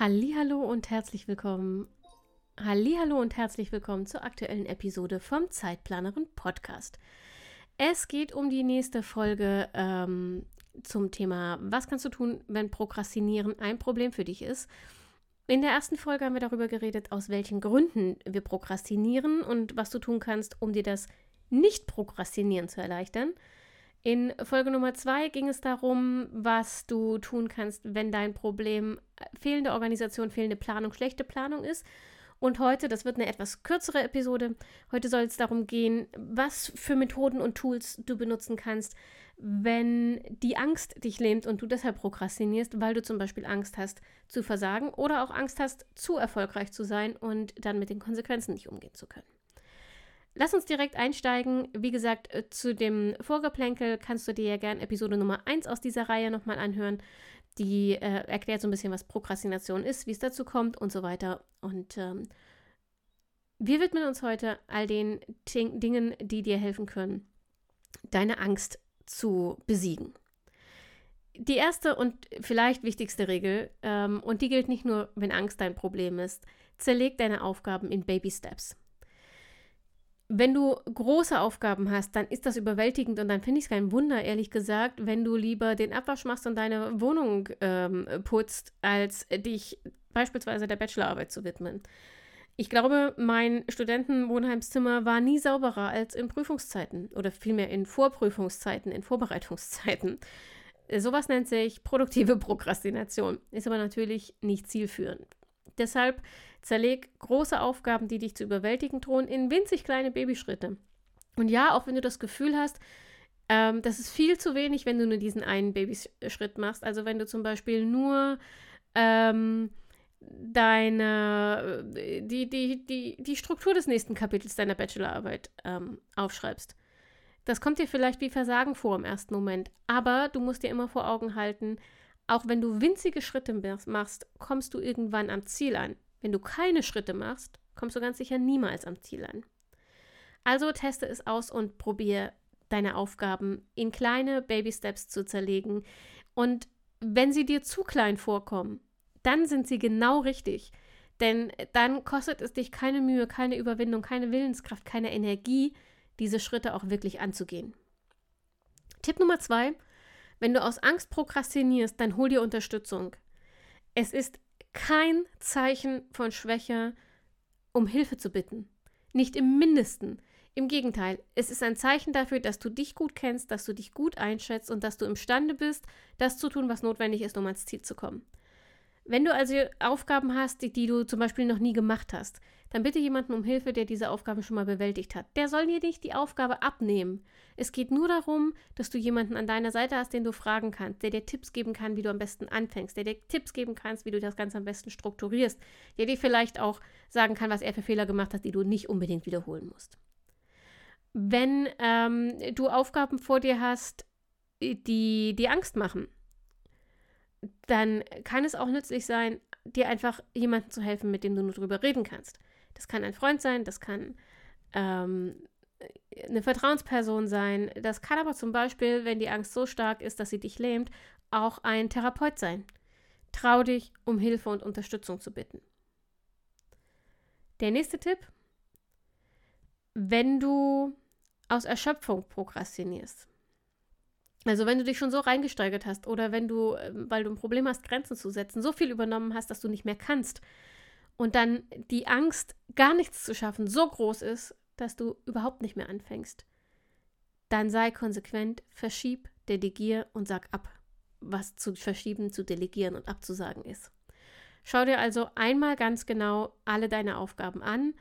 Hallo und herzlich willkommen. Hallo und herzlich willkommen zur aktuellen Episode vom Zeitplanerin Podcast. Es geht um die nächste Folge ähm, zum Thema, was kannst du tun, wenn Prokrastinieren ein Problem für dich ist. In der ersten Folge haben wir darüber geredet, aus welchen Gründen wir prokrastinieren und was du tun kannst, um dir das Nicht-Prokrastinieren zu erleichtern. In Folge Nummer zwei ging es darum, was du tun kannst, wenn dein Problem fehlende Organisation, fehlende Planung, schlechte Planung ist. Und heute, das wird eine etwas kürzere Episode, heute soll es darum gehen, was für Methoden und Tools du benutzen kannst, wenn die Angst dich lähmt und du deshalb prokrastinierst, weil du zum Beispiel Angst hast zu versagen oder auch Angst hast, zu erfolgreich zu sein und dann mit den Konsequenzen nicht umgehen zu können. Lass uns direkt einsteigen. Wie gesagt, äh, zu dem Vorgeplänkel kannst du dir ja gerne Episode Nummer 1 aus dieser Reihe nochmal anhören. Die äh, erklärt so ein bisschen, was Prokrastination ist, wie es dazu kommt und so weiter. Und ähm, wir widmen uns heute all den Ting Dingen, die dir helfen können, deine Angst zu besiegen. Die erste und vielleicht wichtigste Regel, ähm, und die gilt nicht nur, wenn Angst dein Problem ist, zerleg deine Aufgaben in Baby Steps wenn du große Aufgaben hast, dann ist das überwältigend und dann finde ich es kein Wunder, ehrlich gesagt, wenn du lieber den Abwasch machst und deine Wohnung ähm, putzt, als dich beispielsweise der Bachelorarbeit zu widmen. Ich glaube, mein Studentenwohnheimszimmer war nie sauberer als in Prüfungszeiten oder vielmehr in Vorprüfungszeiten, in Vorbereitungszeiten. Sowas nennt sich produktive Prokrastination, ist aber natürlich nicht zielführend. Deshalb Zerleg große Aufgaben, die dich zu überwältigen drohen, in winzig kleine Babyschritte. Und ja, auch wenn du das Gefühl hast, ähm, das ist viel zu wenig, wenn du nur diesen einen Babyschritt machst. Also wenn du zum Beispiel nur ähm, deine, die, die, die, die Struktur des nächsten Kapitels deiner Bachelorarbeit ähm, aufschreibst. Das kommt dir vielleicht wie Versagen vor im ersten Moment, aber du musst dir immer vor Augen halten, auch wenn du winzige Schritte machst, kommst du irgendwann am Ziel an. Wenn du keine Schritte machst, kommst du ganz sicher niemals am Ziel an. Also teste es aus und probiere deine Aufgaben in kleine Baby-Steps zu zerlegen. Und wenn sie dir zu klein vorkommen, dann sind sie genau richtig. Denn dann kostet es dich keine Mühe, keine Überwindung, keine Willenskraft, keine Energie, diese Schritte auch wirklich anzugehen. Tipp Nummer zwei, wenn du aus Angst prokrastinierst, dann hol dir Unterstützung. Es ist kein Zeichen von Schwäche, um Hilfe zu bitten. Nicht im mindesten. Im Gegenteil, es ist ein Zeichen dafür, dass du dich gut kennst, dass du dich gut einschätzt und dass du imstande bist, das zu tun, was notwendig ist, um ans Ziel zu kommen. Wenn du also Aufgaben hast, die, die, du zum Beispiel noch nie gemacht hast, dann bitte jemanden um Hilfe, der diese Aufgaben schon mal bewältigt hat. Der soll dir nicht die Aufgabe abnehmen. Es geht nur darum, dass du jemanden an deiner Seite hast, den du fragen kannst, der dir Tipps geben kann, wie du am besten anfängst, der dir Tipps geben kannst, wie du das Ganze am besten strukturierst, der dir vielleicht auch sagen kann, was er für Fehler gemacht hat, die du nicht unbedingt wiederholen musst. Wenn ähm, du Aufgaben vor dir hast, die die Angst machen, dann kann es auch nützlich sein, dir einfach jemanden zu helfen, mit dem du nur drüber reden kannst. Das kann ein Freund sein, das kann ähm, eine Vertrauensperson sein, das kann aber zum Beispiel, wenn die Angst so stark ist, dass sie dich lähmt, auch ein Therapeut sein. Trau dich, um Hilfe und Unterstützung zu bitten. Der nächste Tipp, wenn du aus Erschöpfung prokrastinierst, also wenn du dich schon so reingesteigert hast oder wenn du, ähm, weil du ein Problem hast, Grenzen zu setzen, so viel übernommen hast, dass du nicht mehr kannst und dann die Angst, gar nichts zu schaffen, so groß ist, dass du überhaupt nicht mehr anfängst, dann sei konsequent, verschieb, delegier und sag ab, was zu verschieben, zu delegieren und abzusagen ist. Schau dir also einmal ganz genau alle deine Aufgaben an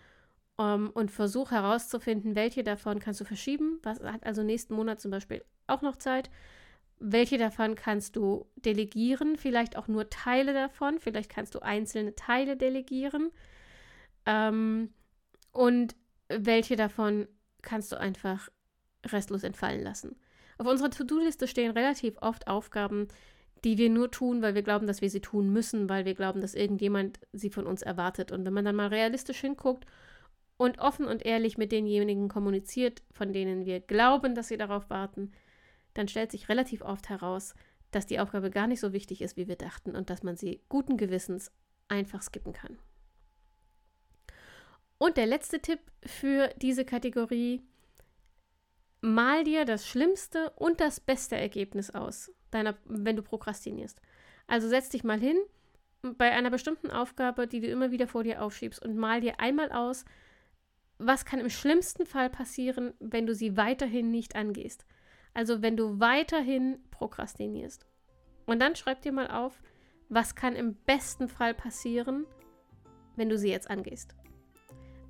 um, ähm, und versuch herauszufinden, welche davon kannst du verschieben. Was hat also nächsten Monat zum Beispiel auch noch Zeit? welche davon kannst du delegieren, vielleicht auch nur Teile davon, vielleicht kannst du einzelne Teile delegieren ähm, und welche davon kannst du einfach restlos entfallen lassen. Auf unserer To-Do-Liste stehen relativ oft Aufgaben, die wir nur tun, weil wir glauben, dass wir sie tun müssen, weil wir glauben, dass irgendjemand sie von uns erwartet. Und wenn man dann mal realistisch hinguckt und offen und ehrlich mit denjenigen kommuniziert, von denen wir glauben, dass sie darauf warten, dann stellt sich relativ oft heraus, dass die Aufgabe gar nicht so wichtig ist, wie wir dachten und dass man sie guten Gewissens einfach skippen kann. Und der letzte Tipp für diese Kategorie, mal dir das schlimmste und das beste Ergebnis aus, deiner, wenn du prokrastinierst. Also setz dich mal hin bei einer bestimmten Aufgabe, die du immer wieder vor dir aufschiebst und mal dir einmal aus, was kann im schlimmsten Fall passieren, wenn du sie weiterhin nicht angehst. Also wenn du weiterhin prokrastinierst. Und dann schreib dir mal auf, was kann im besten Fall passieren, wenn du sie jetzt angehst.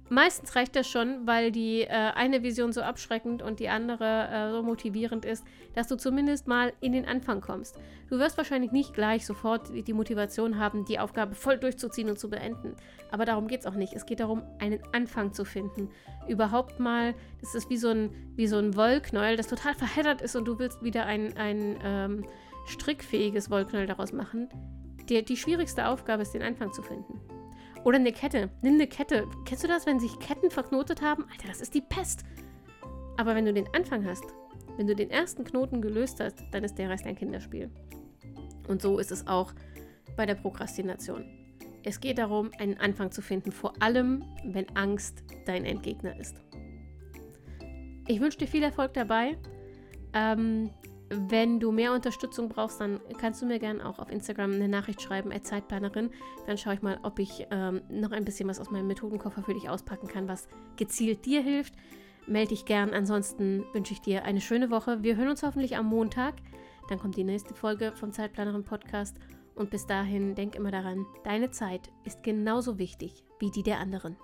Meistens reicht das schon, weil die äh, eine Vision so abschreckend und die andere äh, so motivierend ist, dass du zumindest mal in den Anfang kommst. Du wirst wahrscheinlich nicht gleich sofort die Motivation haben, die Aufgabe voll durchzuziehen und zu beenden. Aber darum geht es auch nicht. Es geht darum, einen Anfang zu finden. Überhaupt mal, das ist wie so ein, wie so ein Wollknäuel, das total verheddert ist und du willst wieder ein, ein ähm, strickfähiges Wollknäuel daraus machen. Die, die schwierigste Aufgabe ist, den Anfang zu finden. Oder eine Kette. Nimm eine Kette. Kennst du das, wenn sich Ketten verknotet haben? Alter, das ist die Pest. Aber wenn du den Anfang hast, wenn du den ersten Knoten gelöst hast, dann ist der Rest ein Kinderspiel. Und so ist es auch bei der Prokrastination. Es geht darum, einen Anfang zu finden, vor allem, wenn Angst dein Endgegner ist. Ich wünsche dir viel Erfolg dabei. Ähm, wenn du mehr Unterstützung brauchst, dann kannst du mir gerne auch auf Instagram eine Nachricht schreiben, als Zeitplanerin. Dann schaue ich mal, ob ich ähm, noch ein bisschen was aus meinem Methodenkoffer für dich auspacken kann, was gezielt dir hilft. Melde dich gern. Ansonsten wünsche ich dir eine schöne Woche. Wir hören uns hoffentlich am Montag. Dann kommt die nächste Folge vom Zeitplanerin Podcast. Und bis dahin, denk immer daran, deine Zeit ist genauso wichtig wie die der anderen.